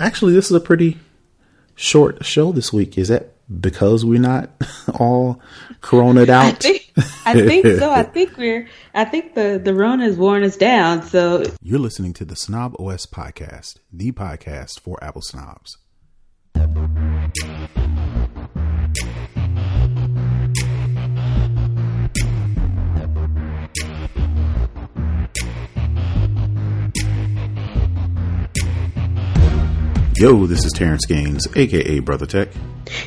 Actually, this is a pretty short show this week. Is that because we're not all coroned out? I think, I think so. I think we're. I think the the Rona has worn us down. So you're listening to the snobOS podcast, the podcast for Apple snobs. Yo, this is Terrance Gaines, aka Brother Tech.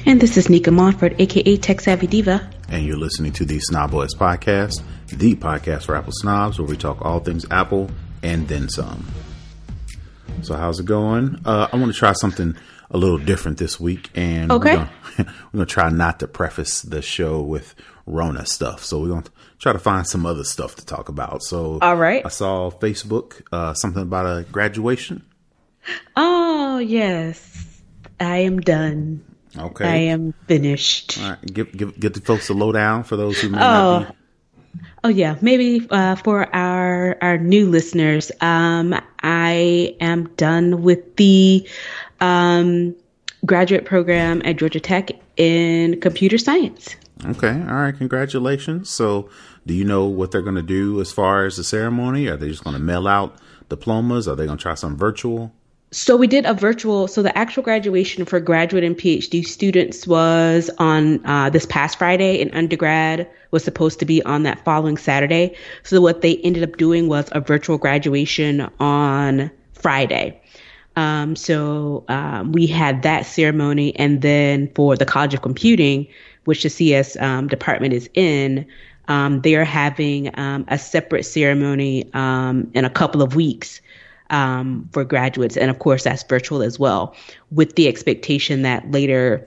And this is Nica Montford, aka Tech Savvy Diva. And you're listening to the snobOS Podcast, the podcast for Apple snobs, where we talk all things Apple and then some. So, how's it going? Uh, I want to try something a little different this week, and okay. we're going to try not to preface the show with Rona stuff. So, we're going to try to find some other stuff to talk about. So, all right. I saw Facebook uh, something about a graduation. Oh, yes. I am done. Okay. I am finished. All right. Give, give, give the folks a lowdown for those who may oh. not be. Oh yeah, maybe uh, for our our new listeners, um, I am done with the um, graduate program at Georgia Tech in computer science. Okay, all right, congratulations. So, do you know what they're going to do as far as the ceremony? Are they just going to mail out diplomas? Are they going to try some virtual? So we did a virtual. So the actual graduation for graduate and PhD students was on uh, this past Friday, and undergrad was supposed to be on that following Saturday. So what they ended up doing was a virtual graduation on Friday. Um, so um, we had that ceremony, and then for the College of Computing, which the CS um, department is in, um, they are having um, a separate ceremony um, in a couple of weeks um, for graduates. And of course, that's virtual as well, with the expectation that later,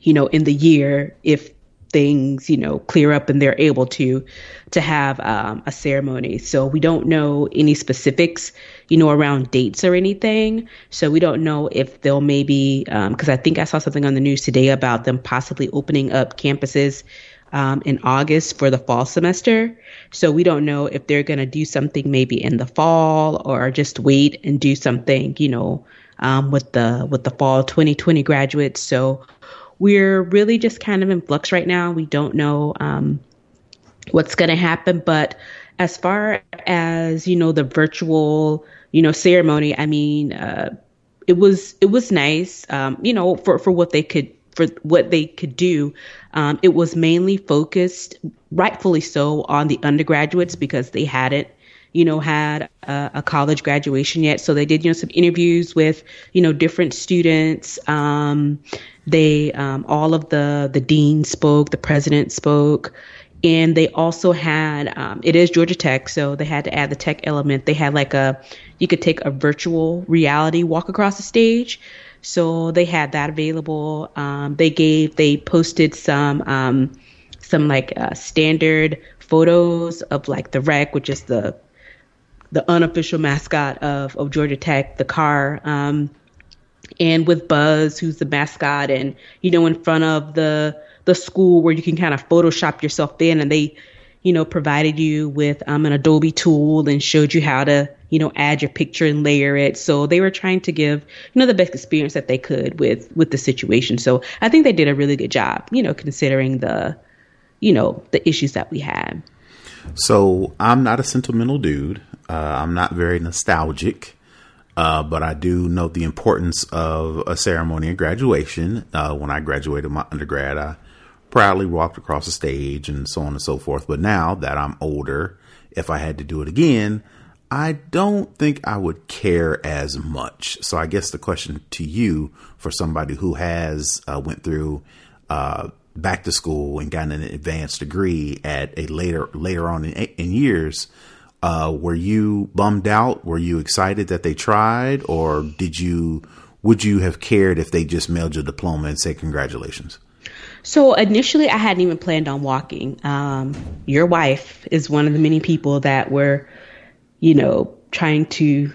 you know, in the year, if things, you know, clear up and they're able to, to have um, a ceremony. So we don't know any specifics, you know, around dates or anything. So we don't know if they'll maybe, because um, I think I saw something on the news today about them possibly opening up campuses um, in August for the fall semester. So we don't know if they're going to do something maybe in the fall or just wait and do something, you know, um, with the with the fall 2020 graduates. So we're really just kind of in flux right now. We don't know um, what's going to happen, but as far as you know, the virtual you know ceremony, I mean, uh, it was it was nice, um, you know, for for what they could for what they could do. Um, it was mainly focused, rightfully so, on the undergraduates because they hadn't, you know, had a, a college graduation yet. So they did, you know, some interviews with, you know, different students. Um, they, um, all of the the dean spoke, the president spoke. And they also had, um, it is Georgia Tech, so they had to add the tech element. They had like a, you could take a virtual reality walk across the stage. So they had that available. Um, they gave, they posted some, um, some like uh, standard photos of like the wreck, which is the the unofficial mascot of, of Georgia Tech, the car, um, and with Buzz, who's the mascot, and you know, in front of the the school where you can kind of Photoshop yourself in, and they, you know, provided you with um, an Adobe tool and showed you how to you know, add your picture and layer it. So they were trying to give, you know, the best experience that they could with with the situation. So I think they did a really good job, you know, considering the, you know, the issues that we had. So I'm not a sentimental dude. Uh, I'm not very nostalgic. Uh, but I do note the importance of a ceremony of graduation. Uh, when I graduated my undergrad, I proudly walked across the stage and so on and so forth. But now that I'm older, if I had to do it again, I don't think I would care as much. So I guess the question to you, for somebody who has uh, went through uh, back to school and gotten an advanced degree at a later later on in, in years, uh, were you bummed out? Were you excited that they tried, or did you would you have cared if they just mailed your diploma and said congratulations? So initially, I hadn't even planned on walking. Um, your wife is one of the many people that were you know, trying to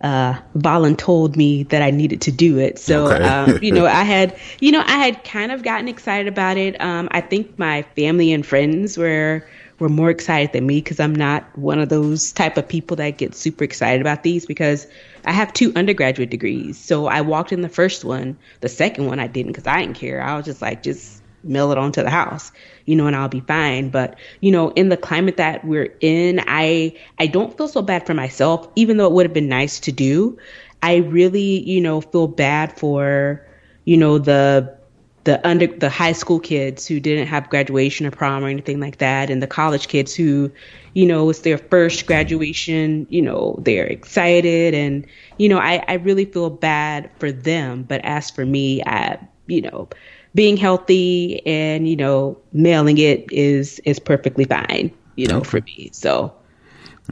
uh, voluntold me that I needed to do it. So, okay. um, you know, I had, you know, I had kind of gotten excited about it. Um, I think my family and friends were were more excited than me because I'm not one of those type of people that get super excited about these because I have two undergraduate degrees. So I walked in the first one, the second one I didn't because I didn't care. I was just like, just mail it on to the house, you know, and I'll be fine. But, you know, in the climate that we're in, I I don't feel so bad for myself, even though it would have been nice to do. I really, you know, feel bad for, you know, the the under the high school kids who didn't have graduation or prom or anything like that and the college kids who you know it's their first graduation you know they're excited and you know i i really feel bad for them but as for me i you know being healthy and you know mailing it is is perfectly fine you know okay. for me so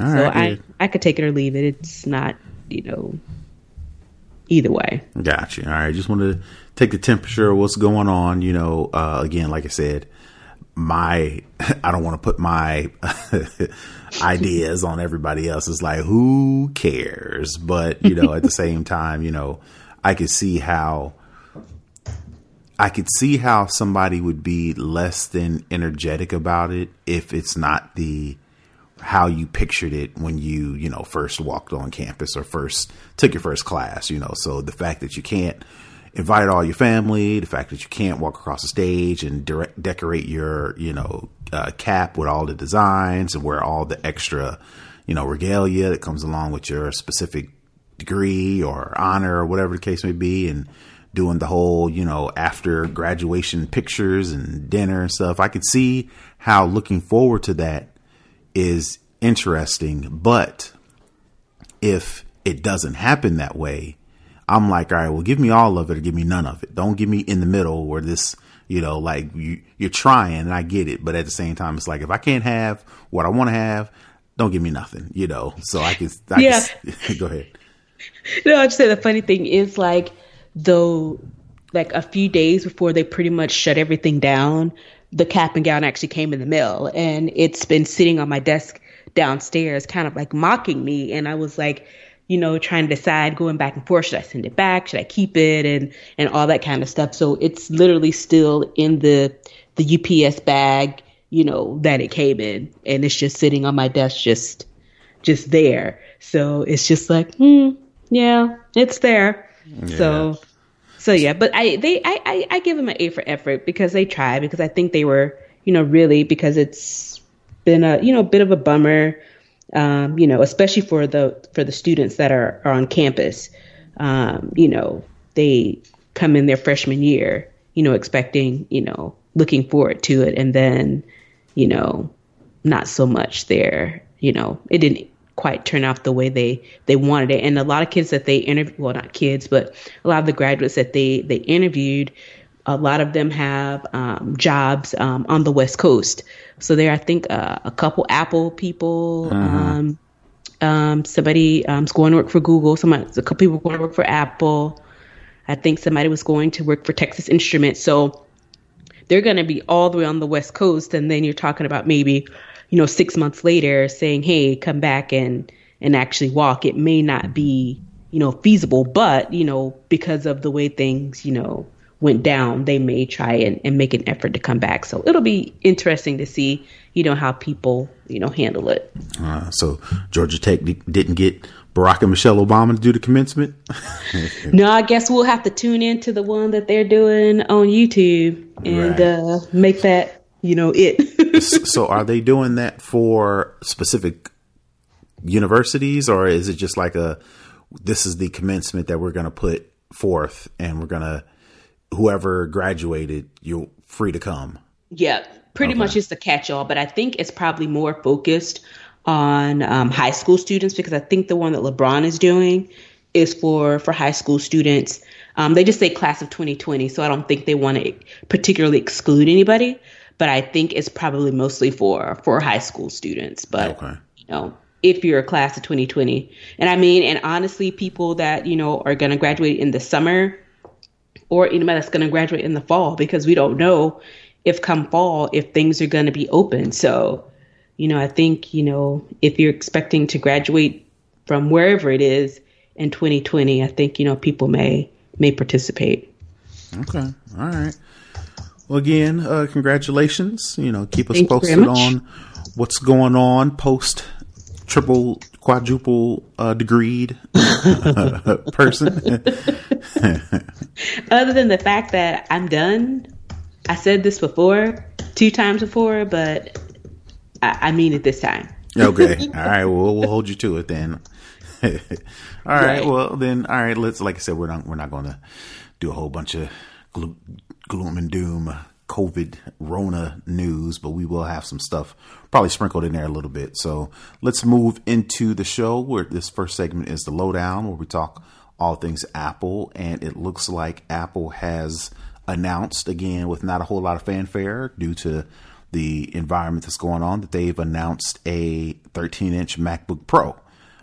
All so right, i i could take it or leave it it's not you know either way gotcha all right just want to take the temperature of what's going on. You know, uh, again, like I said, my I don't want to put my ideas on everybody else. It's like who cares? But you know, at the same time, you know, I could see how I could see how somebody would be less than energetic about it if it's not the how you pictured it when you, you know, first walked on campus or first took your first class, you know. So the fact that you can't invite all your family, the fact that you can't walk across the stage and direct, decorate your, you know, uh, cap with all the designs and wear all the extra, you know, regalia that comes along with your specific degree or honor or whatever the case may be. And doing the whole, you know, after graduation pictures and dinner and stuff. I could see how looking forward to that is interesting. But if it doesn't happen that way, I'm like, all right, well, give me all of it or give me none of it. Don't give me in the middle where this, you know, like you, you're trying and I get it. But at the same time, it's like, if I can't have what I want to have, don't give me nothing, you know? So I can, I yeah. Can, go ahead. No, I just say the funny thing is like, though, like a few days before they pretty much shut everything down, the cap and gown actually came in the mail and it's been sitting on my desk downstairs, kind of like mocking me. And I was like, you know, trying to decide going back and forth, should I send it back? Should I keep it? And, and all that kind of stuff. So it's literally still in the, the UPS bag, you know, that it came in and it's just sitting on my desk, just, just there. So it's just like, hmm, yeah, it's there. So, so yeah, but I, they, I, I, I give them an A for effort because they tried because I think they were, you know, really because it's been a, you know, bit of a bummer um, you know, especially for the for the students that are, are on campus. Um, you know, they come in their freshman year, you know, expecting, you know, looking forward to it, and then, you know, not so much there. You know, it didn't quite turn out the way they they wanted it, and a lot of kids that they interviewed, well, not kids, but a lot of the graduates that they they interviewed a lot of them have um, jobs um, on the West Coast. So there, I think uh, a couple Apple people, uh-huh. um, um somebody um, is going to work for Google. Somebody, a couple people going to work for Apple. I think somebody was going to work for Texas Instruments. So they're going to be all the way on the West Coast, and then you're talking about maybe, you know, six months later saying, "Hey, come back and and actually walk." It may not be, you know, feasible, but you know, because of the way things, you know went down, they may try and, and make an effort to come back. So it'll be interesting to see, you know, how people, you know, handle it. Uh, so Georgia Tech didn't get Barack and Michelle Obama to do the commencement? no, I guess we'll have to tune into the one that they're doing on YouTube and right. uh, make that, you know, it. so are they doing that for specific universities or is it just like a, this is the commencement that we're going to put forth and we're going to whoever graduated, you're free to come. Yeah, pretty okay. much it's the catch all, but I think it's probably more focused on um, high school students because I think the one that LeBron is doing is for for high school students. Um, they just say class of 2020, so I don't think they want to particularly exclude anybody, but I think it's probably mostly for for high school students. But okay. you know, if you're a class of 2020, and I mean, and honestly, people that you know are going to graduate in the summer or anybody that's going to graduate in the fall because we don't know if come fall if things are going to be open. So, you know, I think, you know, if you're expecting to graduate from wherever it is in 2020, I think, you know, people may may participate. Okay. All right. Well, again, uh, congratulations. You know, keep us Thank posted on what's going on post triple quadruple uh, degreed person. Other than the fact that I'm done, I said this before, two times before, but I, I mean it this time. okay, all right. Well, we'll hold you to it then. all right, right. Well, then, all right. Let's. Like I said, we're not. We're not going to do a whole bunch of gloom, gloom and doom COVID Rona news, but we will have some stuff probably sprinkled in there a little bit. So let's move into the show where this first segment is the lowdown where we talk all things Apple. And it looks like Apple has announced again with not a whole lot of fanfare due to the environment that's going on that they've announced a 13 inch MacBook Pro.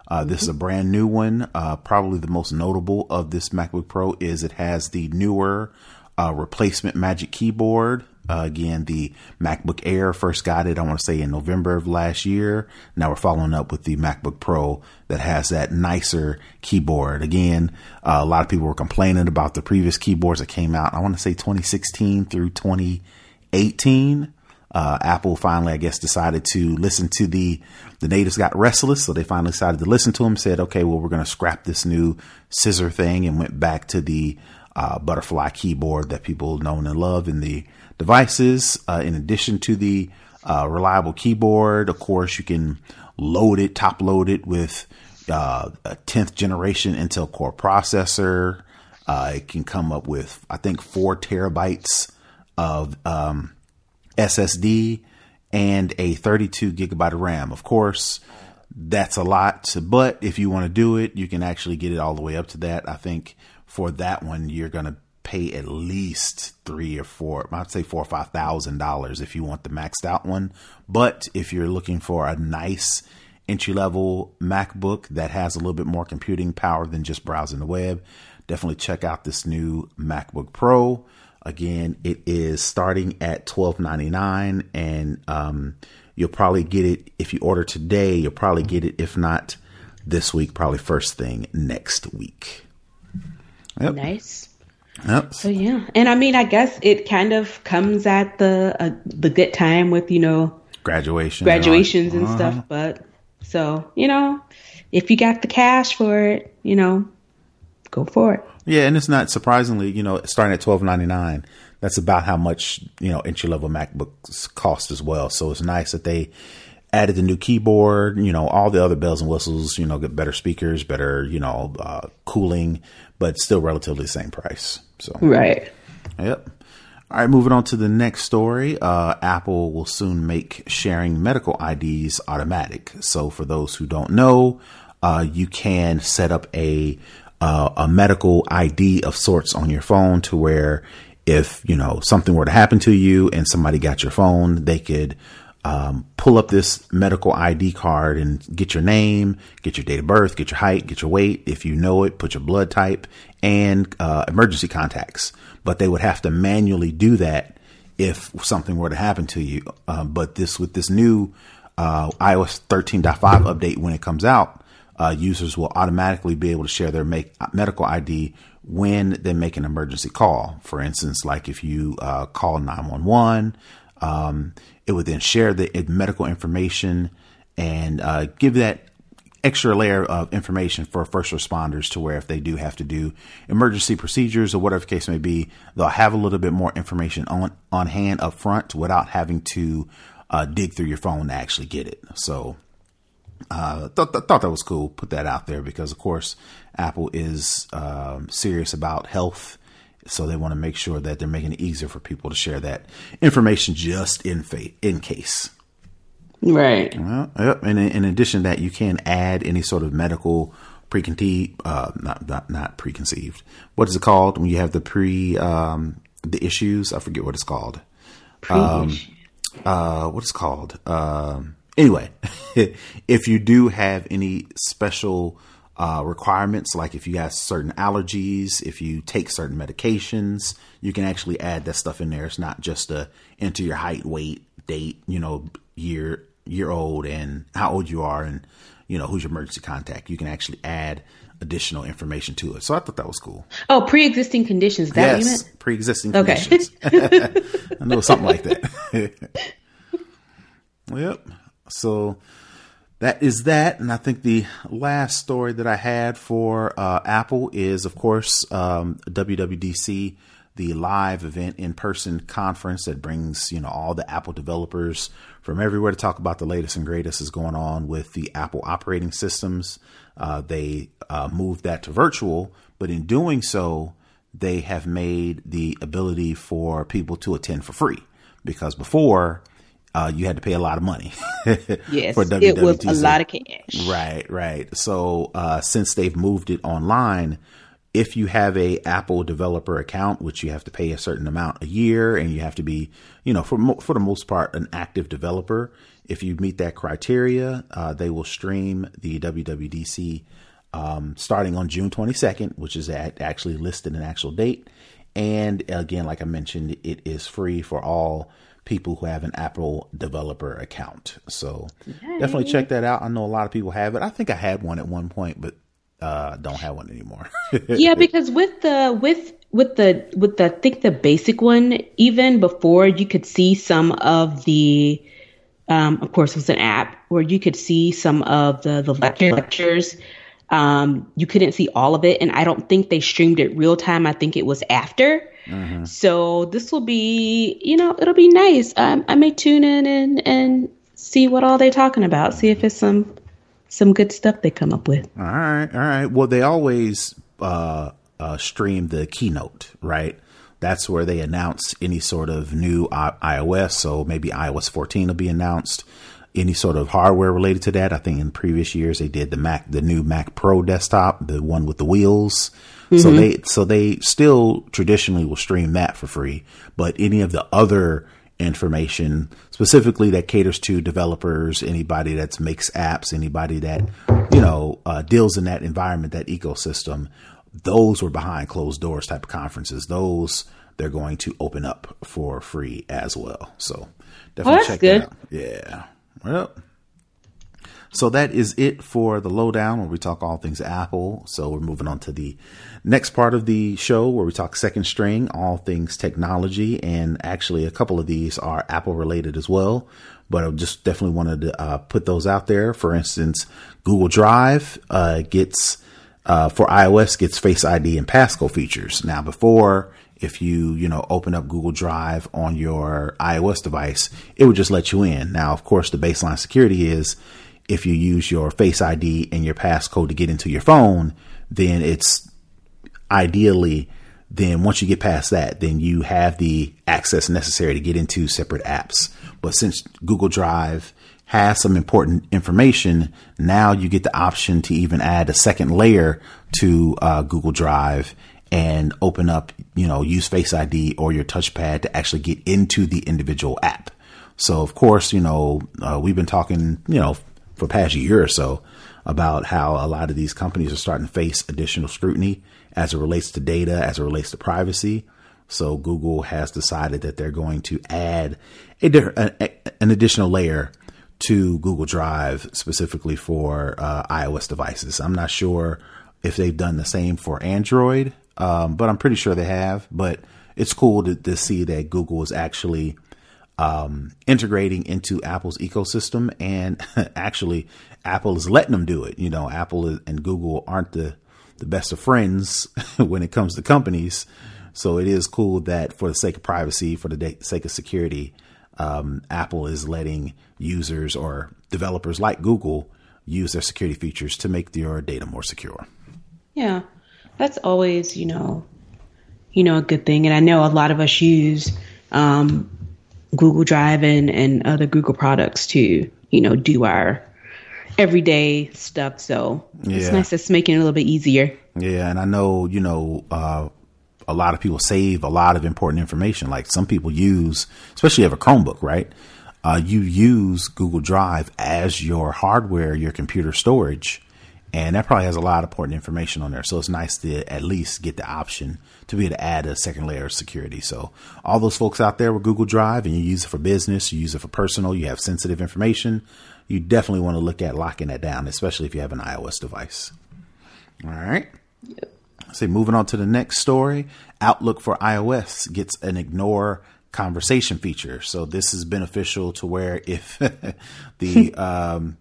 Uh, this is a brand new one. Uh, probably the most notable of this MacBook Pro is it has the newer uh, replacement Magic Keyboard. Uh, again, the MacBook Air first got it, I want to say in November of last year. Now we're following up with the MacBook Pro that has that nicer keyboard. Again, uh, a lot of people were complaining about the previous keyboards that came out, I want to say 2016 through 2018. Uh, Apple finally, I guess, decided to listen to the the natives got restless, so they finally decided to listen to them. Said, okay, well, we're going to scrap this new scissor thing, and went back to the uh, butterfly keyboard that people know and love in the devices. Uh, in addition to the uh, reliable keyboard, of course, you can load it, top load it with uh, a 10th generation Intel Core processor. Uh, it can come up with, I think, four terabytes of um, SSD and a 32 gigabyte of RAM. Of course, that's a lot, but if you want to do it, you can actually get it all the way up to that. I think for that one, you're going to pay at least three or four, I'd say four or five thousand dollars if you want the maxed out one. But if you're looking for a nice entry level MacBook that has a little bit more computing power than just browsing the web, definitely check out this new MacBook Pro. Again, it is starting at twelve ninety nine, and um, you'll probably get it if you order today. You'll probably get it if not this week, probably first thing next week. Yep. Nice. Yep. So yeah, and I mean, I guess it kind of comes at the uh, the good time with you know graduation, graduations and, and uh-huh. stuff. But so you know, if you got the cash for it, you know, go for it. Yeah, and it's not surprisingly, you know, starting at twelve ninety nine. That's about how much you know entry level MacBooks cost as well. So it's nice that they added the new keyboard, you know, all the other bells and whistles, you know, get better speakers, better, you know, uh, cooling, but still relatively the same price. So right. Yep. All right, moving on to the next story. Uh, Apple will soon make sharing medical IDs automatic. So, for those who don't know, uh, you can set up a uh, a medical ID of sorts on your phone to where if you know something were to happen to you and somebody got your phone, they could um, pull up this medical ID card and get your name, get your date of birth, get your height, get your weight. If you know it, put your blood type and uh, emergency contacts. But they would have to manually do that if something were to happen to you. Uh, but this with this new uh, iOS 13.5 update when it comes out, uh, users will automatically be able to share their make, medical ID when they make an emergency call. For instance, like if you uh, call 911, um, it would then share the medical information and uh, give that extra layer of information for first responders to where if they do have to do emergency procedures or whatever the case may be, they'll have a little bit more information on, on hand up front without having to uh, dig through your phone to actually get it. So, uh, th- th- thought that was cool. Put that out there because, of course, Apple is um, serious about health so they want to make sure that they're making it easier for people to share that information just in fa- in case. Right. Well, yep. And in, in addition to that, you can add any sort of medical preconceived, uh, not, not, not preconceived. What is it called when you have the pre, um, the issues? I forget what it's called. Um, uh, what it's called? Um, anyway, if you do have any special uh, requirements, like if you have certain allergies, if you take certain medications, you can actually add that stuff in there. It's not just to enter your height, weight, date, you know, year, year old, and how old you are, and you know who's your emergency contact. You can actually add additional information to it. So I thought that was cool. Oh, pre-existing conditions. That yes, pre-existing okay. conditions. I know something like that. yep. So that is that. And I think the last story that I had for uh, Apple is, of course, um, WWDC, the live event in person conference that brings, you know, all the Apple developers from everywhere to talk about the latest and greatest is going on with the Apple operating systems. Uh, they uh, moved that to virtual, but in doing so, they have made the ability for people to attend for free because before uh, you had to pay a lot of money. yes, for WWDC. it was a lot of cash. Right, right. So uh, since they've moved it online, if you have a Apple developer account, which you have to pay a certain amount a year, and you have to be, you know, for mo- for the most part, an active developer. If you meet that criteria, uh, they will stream the WWDC um, starting on June 22nd, which is at actually listed an actual date. And again, like I mentioned, it is free for all people who have an Apple developer account. So Yay. definitely check that out. I know a lot of people have it. I think I had one at one point, but uh, don't have one anymore. yeah, because with the with with the with the I think the basic one, even before you could see some of the um, of course it was an app where you could see some of the the lectures. Um, you couldn't see all of it, and I don't think they streamed it real time. I think it was after. Mm-hmm. So this will be, you know, it'll be nice. Um, I may tune in and and see what all they're talking about. See if it's some some good stuff they come up with. All right, all right. Well, they always uh, uh, stream the keynote, right? That's where they announce any sort of new I- iOS. So maybe iOS 14 will be announced. Any sort of hardware related to that. I think in previous years they did the Mac, the new Mac Pro desktop, the one with the wheels. Mm-hmm. So they so they still traditionally will stream that for free, but any of the other information specifically that caters to developers, anybody that makes apps, anybody that you know uh, deals in that environment, that ecosystem, those were behind closed doors type of conferences. Those they're going to open up for free as well. So definitely oh, check good. that out. Yeah. Well, so that is it for the lowdown where we talk all things Apple. So we're moving on to the next part of the show where we talk second string, all things technology. And actually, a couple of these are Apple related as well. But I just definitely wanted to uh, put those out there. For instance, Google Drive uh, gets, uh, for iOS, gets Face ID and passcode features. Now, before, if you you know open up Google Drive on your iOS device, it would just let you in. Now, of course, the baseline security is if you use your Face ID and your passcode to get into your phone, then it's ideally then once you get past that, then you have the access necessary to get into separate apps. But since Google Drive has some important information, now you get the option to even add a second layer to uh, Google Drive and open up, you know, use Face ID or your touchpad to actually get into the individual app. So, of course, you know, uh, we've been talking, you know, for past year or so about how a lot of these companies are starting to face additional scrutiny as it relates to data, as it relates to privacy. So Google has decided that they're going to add a, a, an additional layer to Google Drive specifically for uh, iOS devices. I'm not sure if they've done the same for Android, um, but I'm pretty sure they have. But it's cool to, to see that Google is actually um, integrating into Apple's ecosystem, and actually, Apple is letting them do it. You know, Apple and Google aren't the the best of friends when it comes to companies, so it is cool that for the sake of privacy, for the sake of security, um, Apple is letting users or developers like Google use their security features to make your data more secure. Yeah, that's always you know, you know, a good thing, and I know a lot of us use. Um, Google Drive and, and other Google products to, you know, do our everyday stuff. So yeah. it's nice it's making it a little bit easier. Yeah, and I know, you know, uh, a lot of people save a lot of important information. Like some people use, especially if you have a Chromebook, right? Uh, you use Google Drive as your hardware, your computer storage and that probably has a lot of important information on there. So it's nice to at least get the option to be able to add a second layer of security. So all those folks out there with Google Drive and you use it for business, you use it for personal, you have sensitive information, you definitely want to look at locking that down, especially if you have an iOS device. All right. Yep. So moving on to the next story, Outlook for iOS gets an ignore conversation feature. So this is beneficial to where if the um,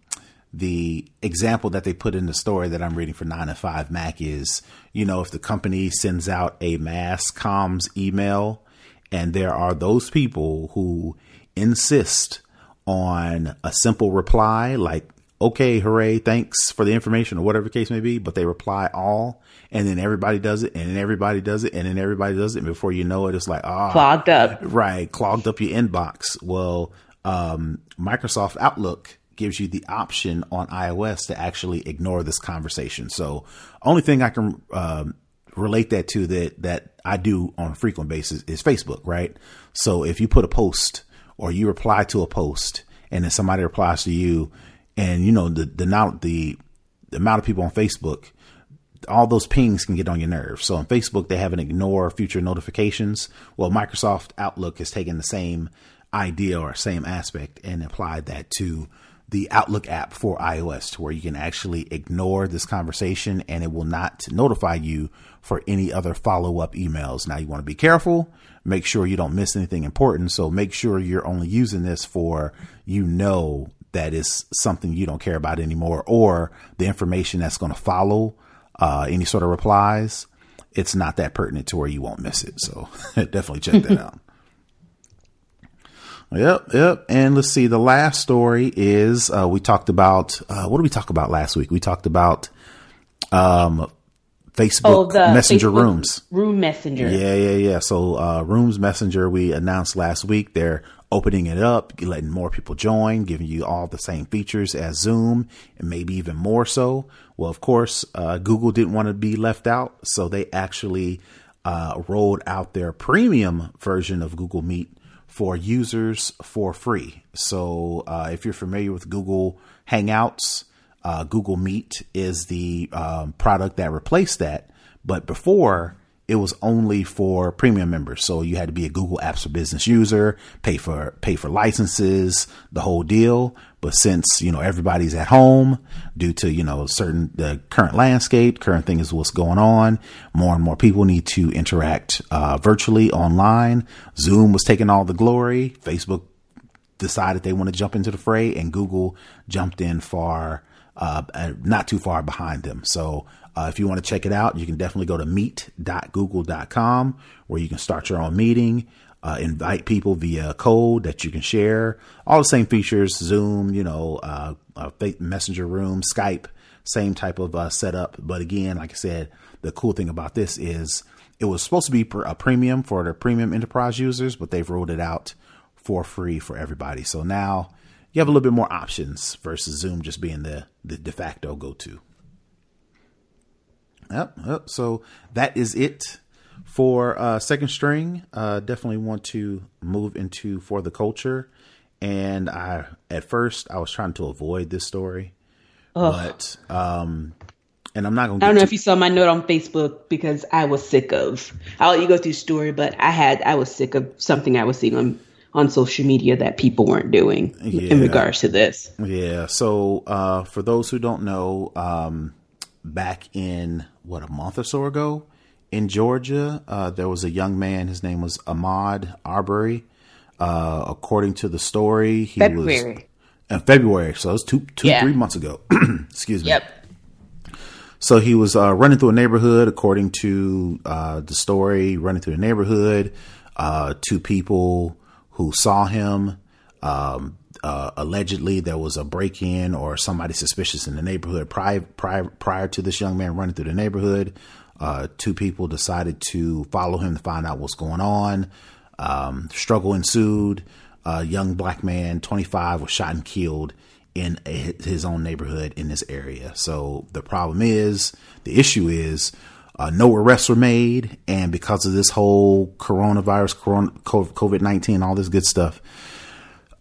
the example that they put in the story that I'm reading for 9 to 5 Mac is, you know, if the company sends out a mass comms email and there are those people who insist on a simple reply like, okay, hooray, thanks for the information or whatever the case may be, but they reply all and then everybody does it and then everybody does it and then everybody does it. And before you know it, it's like, ah, oh, clogged up. Right. Clogged up your inbox. Well, um, Microsoft Outlook gives you the option on iOS to actually ignore this conversation. So only thing I can, um, relate that to that, that I do on a frequent basis is Facebook, right? So if you put a post or you reply to a post and then somebody replies to you and you know, the, the, now the, the amount of people on Facebook, all those pings can get on your nerves. So on Facebook, they have an ignore future notifications. Well, Microsoft Outlook has taken the same idea or same aspect and applied that to the Outlook app for iOS to where you can actually ignore this conversation and it will not notify you for any other follow up emails. Now you want to be careful, make sure you don't miss anything important. So make sure you're only using this for you know that is something you don't care about anymore or the information that's going to follow uh, any sort of replies. It's not that pertinent to where you won't miss it. So definitely check that out. Yep, yep. And let's see. The last story is uh, we talked about uh, what did we talk about last week? We talked about um, Facebook oh, Messenger Facebook Rooms. Room Messenger. Yeah, yeah, yeah. So uh, Rooms Messenger we announced last week. They're opening it up, letting more people join, giving you all the same features as Zoom, and maybe even more so. Well, of course, uh, Google didn't want to be left out, so they actually uh, rolled out their premium version of Google Meet for users for free. So uh, if you're familiar with Google Hangouts, uh, Google Meet is the um, product that replaced that. But before, it was only for premium members. So you had to be a Google Apps for Business user, pay for pay for licenses, the whole deal. But since, you know, everybody's at home due to, you know, certain, the current landscape, current thing is what's going on. More and more people need to interact, uh, virtually online. Zoom was taking all the glory. Facebook decided they want to jump into the fray and Google jumped in far, uh, not too far behind them. So, uh, if you want to check it out, you can definitely go to meet.google.com where you can start your own meeting uh, invite people via code that you can share. All the same features, Zoom, you know, uh, uh, Messenger Room, Skype, same type of uh, setup. But again, like I said, the cool thing about this is it was supposed to be a premium for the premium enterprise users, but they've rolled it out for free for everybody. So now you have a little bit more options versus Zoom just being the, the de facto go to. Yep, yep. So that is it for uh, second string, uh, definitely want to move into for the culture. And I, at first, I was trying to avoid this story, Ugh. but um, and I'm not gonna. I don't know too- if you saw my note on Facebook because I was sick of. I'll let you go through story, but I had I was sick of something I was seeing on on social media that people weren't doing yeah. in regards to this. Yeah. So uh, for those who don't know, um, back in what a month or so ago, in Georgia, uh, there was a young man. His name was Ahmaud Arbery. Uh, according to the story, he February. was in February. So it was two, two, yeah. three months ago. Excuse me. Yep. So he was uh, running through a neighborhood. According to uh, the story, running through the neighborhood. Uh, two people who saw him. Um, uh, allegedly, there was a break-in or somebody suspicious in the neighborhood prior, prior prior to this young man running through the neighborhood. Uh, two people decided to follow him to find out what's going on. Um, struggle ensued. A young black man, 25, was shot and killed in a, his own neighborhood in this area. So the problem is, the issue is, uh, no arrests were made, and because of this whole coronavirus, corona, COVID nineteen, all this good stuff,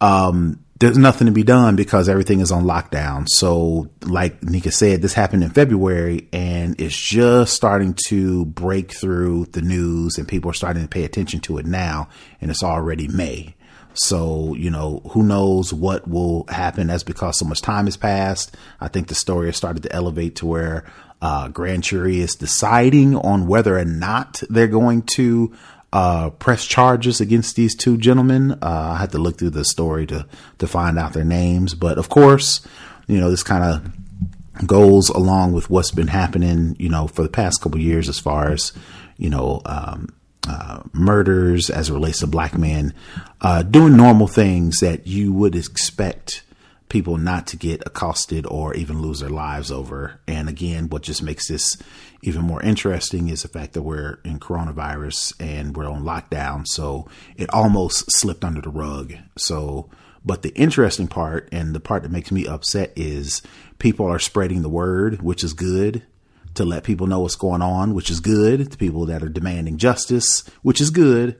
um, there's nothing to be done because everything is on lockdown. So, like Nica said, this happened in February and it's just starting to break through the news and people are starting to pay attention to it now. And it's already May. So, you know, who knows what will happen as because so much time has passed. I think the story has started to elevate to where uh, grand jury is deciding on whether or not they're going to uh, press charges against these two gentlemen. Uh, I had to look through the story to to find out their names, but of course, you know this kind of goes along with what's been happening, you know, for the past couple years as far as you know. Um, uh, murders as it relates to black men, uh, doing normal things that you would expect people not to get accosted or even lose their lives over. And again, what just makes this even more interesting is the fact that we're in coronavirus and we're on lockdown. So it almost slipped under the rug. So, but the interesting part and the part that makes me upset is people are spreading the word, which is good to let people know what's going on, which is good to people that are demanding justice, which is good.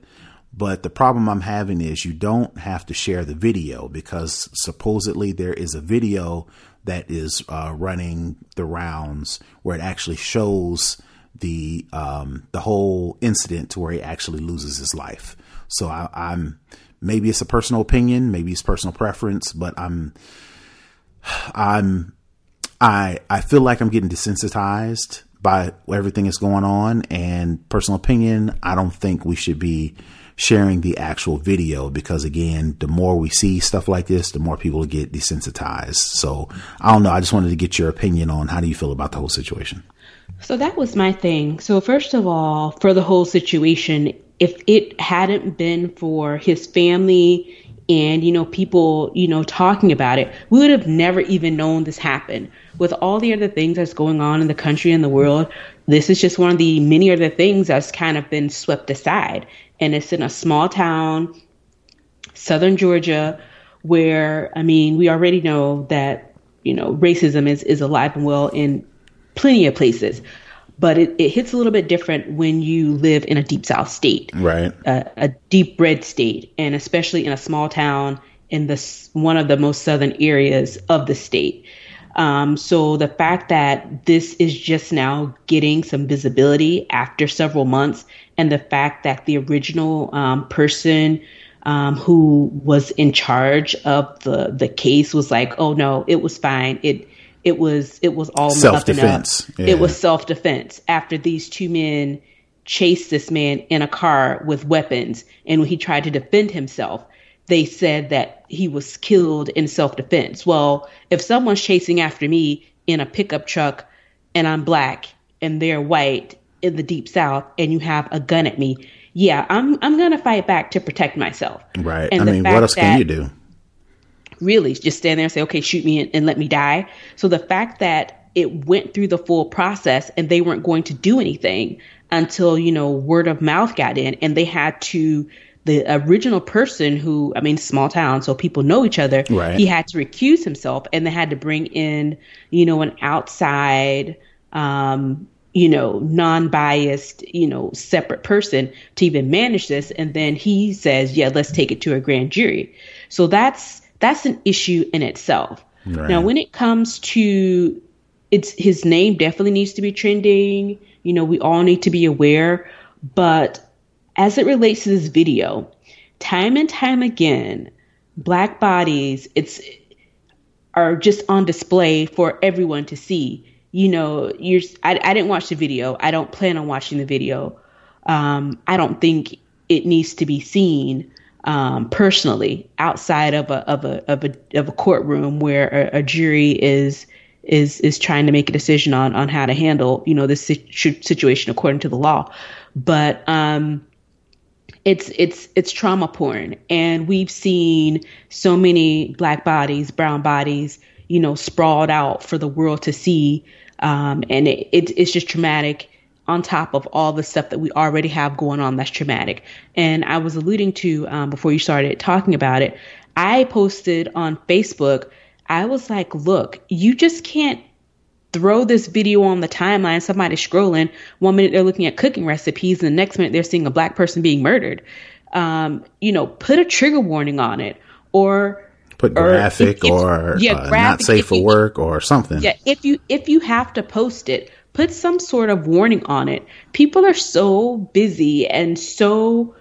But the problem I'm having is you don't have to share the video because supposedly there is a video that is uh, running the rounds where it actually shows the um, the whole incident to where he actually loses his life. So I, I'm maybe it's a personal opinion, maybe it's personal preference, but I'm I'm I I feel like I'm getting desensitized by everything that's going on and personal opinion, I don't think we should be sharing the actual video because again, the more we see stuff like this, the more people get desensitized. So I don't know. I just wanted to get your opinion on how do you feel about the whole situation? So that was my thing. So first of all, for the whole situation, if it hadn't been for his family and you know people you know talking about it we would have never even known this happened with all the other things that's going on in the country and the world this is just one of the many other things that's kind of been swept aside and it's in a small town, southern Georgia, where I mean, we already know that you know racism is is alive and well in plenty of places, but it, it hits a little bit different when you live in a deep South state, right? a deep red state, and especially in a small town in this one of the most southern areas of the state. Um, so the fact that this is just now getting some visibility after several months, and the fact that the original um, person um, who was in charge of the the case was like, "Oh no, it was fine. It it was it was all self defense. Yeah. It was self defense." After these two men chased this man in a car with weapons, and when he tried to defend himself, they said that he was killed in self defense. Well, if someone's chasing after me in a pickup truck and I'm black and they're white in the deep south and you have a gun at me, yeah, I'm I'm gonna fight back to protect myself. Right. And I mean, what else can you do? Really, just stand there and say, okay, shoot me and, and let me die. So the fact that it went through the full process and they weren't going to do anything until you know word of mouth got in and they had to the original person who, I mean, small town, so people know each other. Right. He had to recuse himself, and they had to bring in, you know, an outside, um, you know, non-biased, you know, separate person to even manage this. And then he says, "Yeah, let's take it to a grand jury." So that's that's an issue in itself. Right. Now, when it comes to it's his name definitely needs to be trending. You know, we all need to be aware, but as it relates to this video, time and time again, black bodies it's are just on display for everyone to see. You know, you're I, I didn't watch the video. I don't plan on watching the video. Um, I don't think it needs to be seen um, personally outside of a of a of a of a courtroom where a, a, jury is is is trying to make a decision on on how to handle you know this situation according to the law. But um, it's it's it's trauma porn. And we've seen so many black bodies brown bodies you know sprawled out for the world to see. Um, and it, it, it's just traumatic on top of all the stuff that we already have going on that's traumatic. And i was alluding to um, before you started talking about it i posted on facebook i was like look you just can't throw this video on the timeline, somebody scrolling. One minute they're looking at cooking recipes, and the next minute they're seeing a black person being murdered. Um, you know, put a trigger warning on it, or put graphic, or, if, or yeah, uh, graphic, not safe for work, or something. Yeah, if you if you have to post it, put some sort of warning on it. People are so busy and so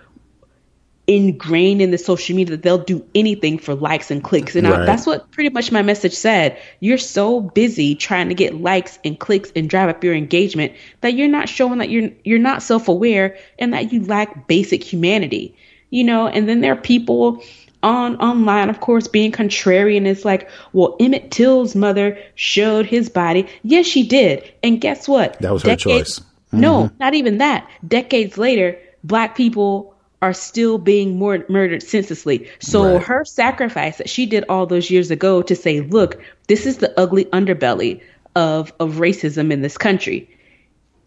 ingrained in the social media that they'll do anything for likes and clicks. And right. I, that's what pretty much my message said. You're so busy trying to get likes and clicks and drive up your engagement that you're not showing that you're you're not self-aware and that you lack basic humanity. You know, and then there are people on online, of course, being contrarian. It's like, well, Emmett Till's mother showed his body. Yes, she did. And guess what? That was Decades, her choice. Mm-hmm. No, not even that. Decades later, black people are still being more murdered senselessly. So right. her sacrifice that she did all those years ago to say, look, this is the ugly underbelly of of racism in this country.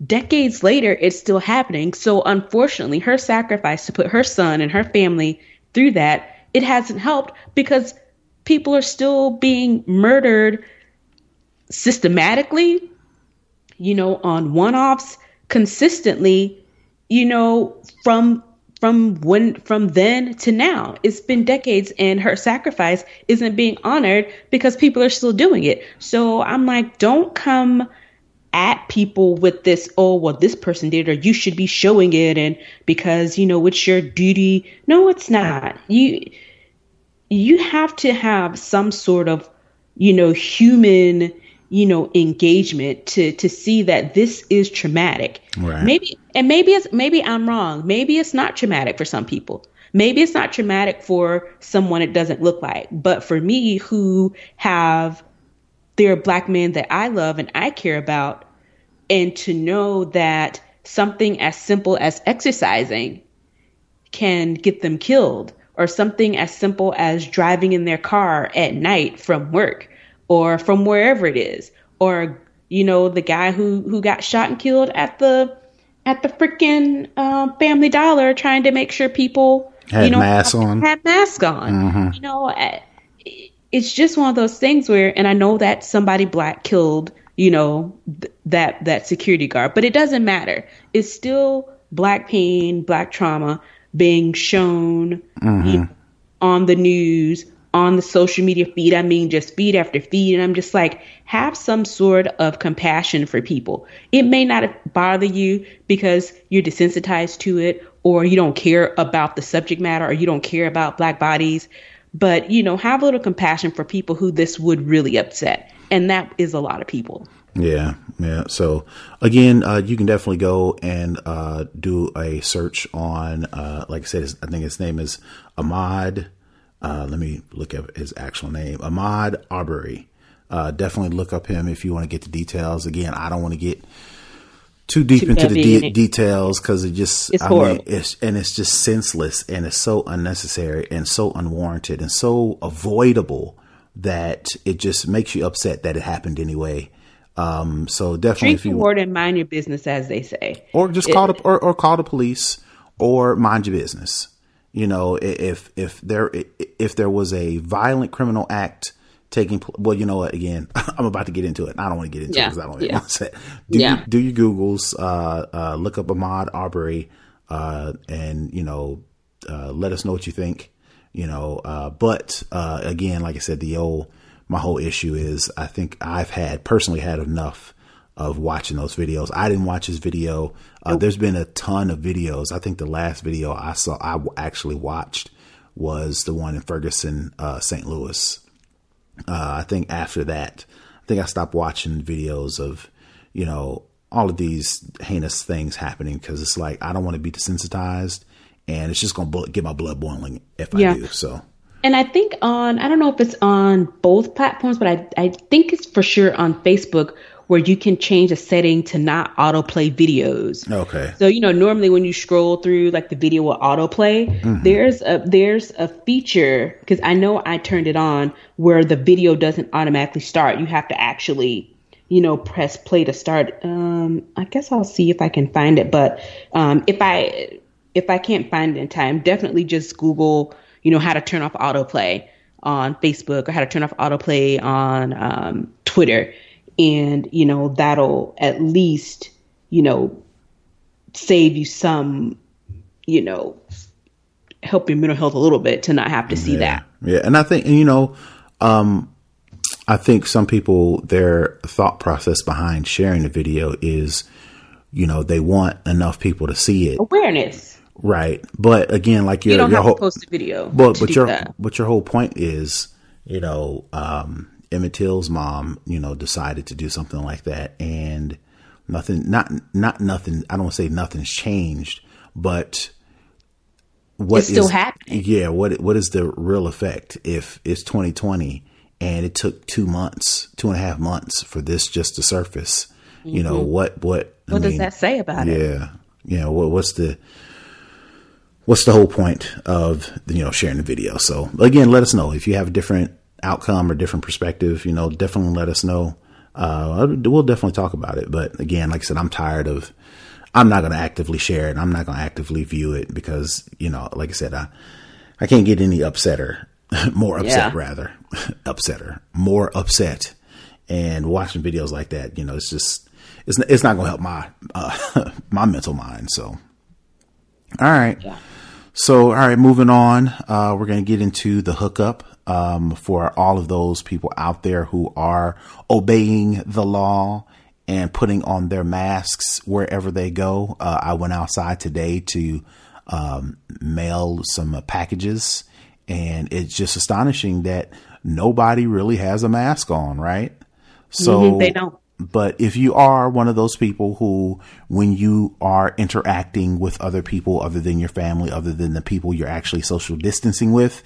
Decades later, it's still happening. So unfortunately, her sacrifice to put her son and her family through that, it hasn't helped because people are still being murdered systematically, you know, on one-offs consistently, you know, from from when from then to now. It's been decades and her sacrifice isn't being honored because people are still doing it. So I'm like, don't come at people with this, oh, well, this person did, or you should be showing it, and because you know it's your duty. No, it's not. You you have to have some sort of, you know, human you know engagement to to see that this is traumatic. Right. maybe and maybe it's maybe i'm wrong. Maybe it's not traumatic for some people. Maybe it's not traumatic for someone it doesn't look like. But for me who have there are black men that i love and i care about and to know that something as simple as exercising can get them killed or something as simple as driving in their car at night from work or from wherever it is, or you know the guy who who got shot and killed at the at the freaking uh, Family Dollar trying to make sure people had you know masks on had masks on. Mm-hmm. You know, it's just one of those things where, and I know that somebody black killed you know th- that that security guard, but it doesn't matter. It's still black pain, black trauma being shown mm-hmm. you know, on the news on the social media feed. I mean, just feed after feed. And I'm just like, have some sort of compassion for people. It may not bother you because you're desensitized to it or you don't care about the subject matter or you don't care about black bodies. But, you know, have a little compassion for people who this would really upset. And that is a lot of people. Yeah, yeah. So again, uh, you can definitely go and uh, do a search on, uh, like I said, I think his name is Ahmaud uh, let me look up his actual name, Ahmaud Arbery. Uh, definitely look up him if you want to get the details. Again, I don't want to get too deep too into the de- details because it just it's I horrible. Mean, it's, and it's just senseless and it's so unnecessary and so unwarranted and so avoidable that it just makes you upset that it happened anyway. Um, so definitely, drink if you word and mind your business, as they say, or just it, call the or, or call the police or mind your business. You know, if if there if there was a violent criminal act taking place, well, you know what? Again, I'm about to get into it. I don't want to get into yeah. it because I don't yeah. want to say. Do yeah. you, do your googles, uh, uh, look up Ahmaud Arbery uh, and you know, uh, let us know what you think. You know, uh, but uh, again, like I said, the old my whole issue is I think I've had personally had enough of watching those videos. I didn't watch his video. Uh, there's been a ton of videos. I think the last video I saw, I actually watched was the one in Ferguson, uh, St. Louis. Uh, I think after that, I think I stopped watching videos of, you know, all of these heinous things happening because it's like I don't want to be desensitized, and it's just going to get my blood boiling if yeah. I do. So. And I think on, I don't know if it's on both platforms, but I, I think it's for sure on Facebook where you can change a setting to not autoplay videos. Okay. So you know, normally when you scroll through like the video will autoplay, mm-hmm. there's a there's a feature because I know I turned it on where the video doesn't automatically start. You have to actually you know press play to start. Um, I guess I'll see if I can find it, but um, if I if I can't find it in time, definitely just Google you know how to turn off autoplay on Facebook or how to turn off autoplay on um, Twitter and you know that'll at least you know save you some you know help your mental health a little bit to not have to see yeah. that yeah and i think you know um i think some people their thought process behind sharing the video is you know they want enough people to see it awareness Right, but again, like your you don't your have whole, to post a video. but but your that. but your whole point is, you know, um, Emmett Till's mom, you know, decided to do something like that, and nothing, not not nothing. I don't say nothing's changed, but what It's still is- happening. Yeah, what what is the real effect if it's 2020 and it took two months, two and a half months for this just to surface? You know what what I Mm-hmm. What does mean, that say about it? yeah. You know, what, what's the what's the whole point of you know sharing the video? So again, let us know if you have different outcome or different perspective. You know, definitely let us know. Uh, we'll definitely talk about it. But again, like I said, I'm tired of. I'm not going to actively share it. I'm not going to actively view it because you know, like I said, I I can't get any upsetter, more upset Yeah. rather, upsetter, more upset. And watching videos like that, you know, it's just it's it's not going to help my uh, my mental mind. So, all right. Yeah. So, all right, moving on. Uh, we're going to get into the hookup um, for all of those people out there who are obeying the law and putting on their masks wherever they go. Uh, I went outside today to um, mail some uh, packages, and it's just astonishing that nobody really has a mask on, right? So Mhm, they don't. but if you are one of those people who, when you are interacting with other people other than your family, other than the people you're actually social distancing with,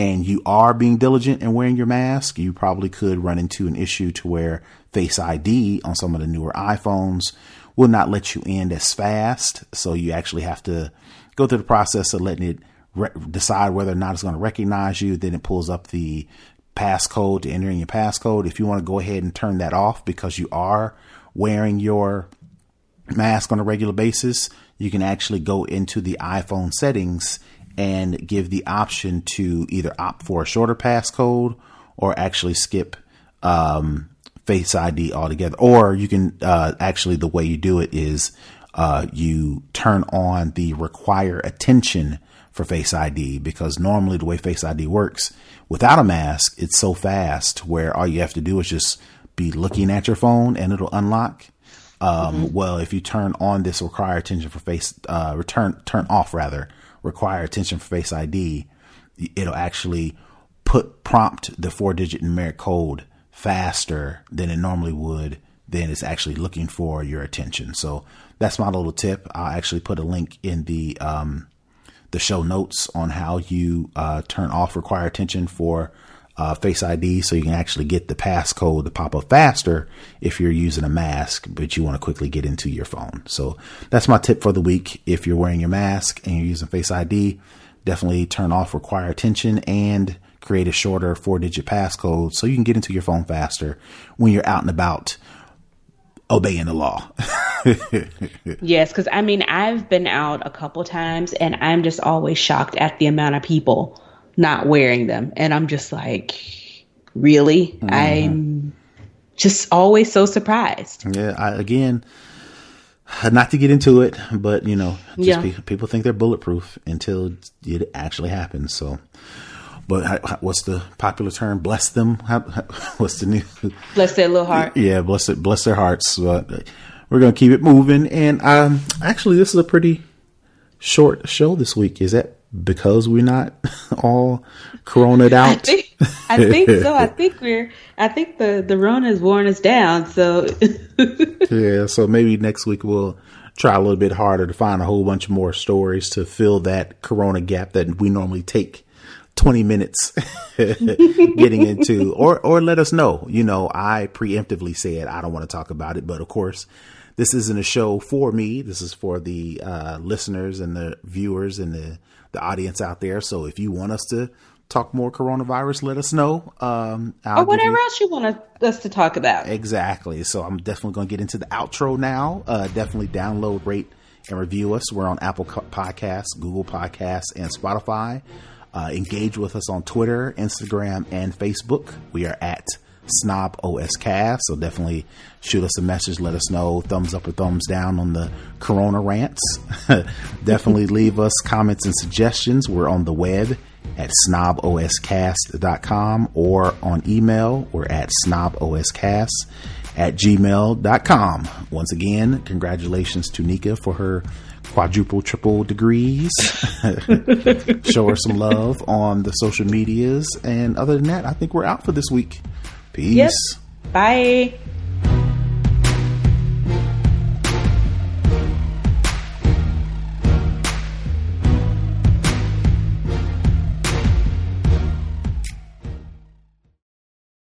and you are being diligent and wearing your mask, you probably could run into an issue to where Face ID on some of the newer iPhones will not let you in as fast. So you actually have to go through the process of letting it re- decide whether or not it's going to recognize you. Then it pulls up the passcode to enter in your passcode. If you want to go ahead and turn that off because you are wearing your mask on a regular basis, you can actually go into the iPhone settings and give the option to either opt for a shorter passcode or actually skip um, Face ID altogether. Or you can uh, actually, the way you do it is uh, you turn on the require attention for Face ID because normally the way Face ID works without a mask, it's so fast where all you have to do is just be looking at your phone and it'll unlock. Um, Well, if you turn on this require attention for face, uh, return, turn off rather, require attention for face ID, it'll actually put prompt the four digit numeric code faster than it normally would. Then it's actually looking for your attention. So that's my little tip. I'll actually put a link in the, um, the show notes on how you uh, turn off require attention for uh, Face ID so you can actually get the passcode to pop up faster if you're using a mask, but you want to quickly get into your phone. So that's my tip for the week. If you're wearing your mask and you're using Face ID, definitely turn off require attention and create a shorter four digit passcode so you can get into your phone faster when you're out and about obeying the law. Yes, because I mean, I've been out a couple times and I'm just always shocked at the amount of people not wearing them. And I'm just like, really? Mm-hmm. I'm just always so surprised. Yeah, I, again, not to get into it, but you know, just Yeah. pe- people think they're bulletproof until it actually happens. So, but what's the popular term? Bless them. How, how- what's the new? Bless their little heart. Yeah, bless it, bless their hearts. But we're gonna keep it moving. And um, actually, this is a pretty short show this week. Is that because we're not all coroned I out? think, I think so. I think we're, I think the, the Rona has worn us down. So, Yeah, so maybe next week we'll try a little bit harder to find a whole bunch more stories to fill that corona gap that we normally take 20 minutes getting into or or let us know. You know, I preemptively said I don't want to talk about it, but of course, this isn't a show for me. This is for the uh, listeners and the viewers and the the audience out there. So if you want us to talk more coronavirus, let us know. Um, I'll or whatever you- else you want us to talk about. Exactly. So I'm definitely going to get into the outro now. Uh, definitely download, rate, and review us. We're on Apple Podcasts, Google Podcasts, and Spotify. Uh, engage with us on Twitter, Instagram, and Facebook. We are at Snob OS Cast. So definitely shoot us a message. Let us know thumbs up or thumbs down on the Corona rants. definitely leave us comments and suggestions. We're on the web at snoboscast.com or on email. We're at snoboscast at gmail.com. Once again, congratulations to Nica for her quadruple, triple degrees. Show her some love on the social medias. And other than that, I think we're out for this week. Peace. Yep. Bye.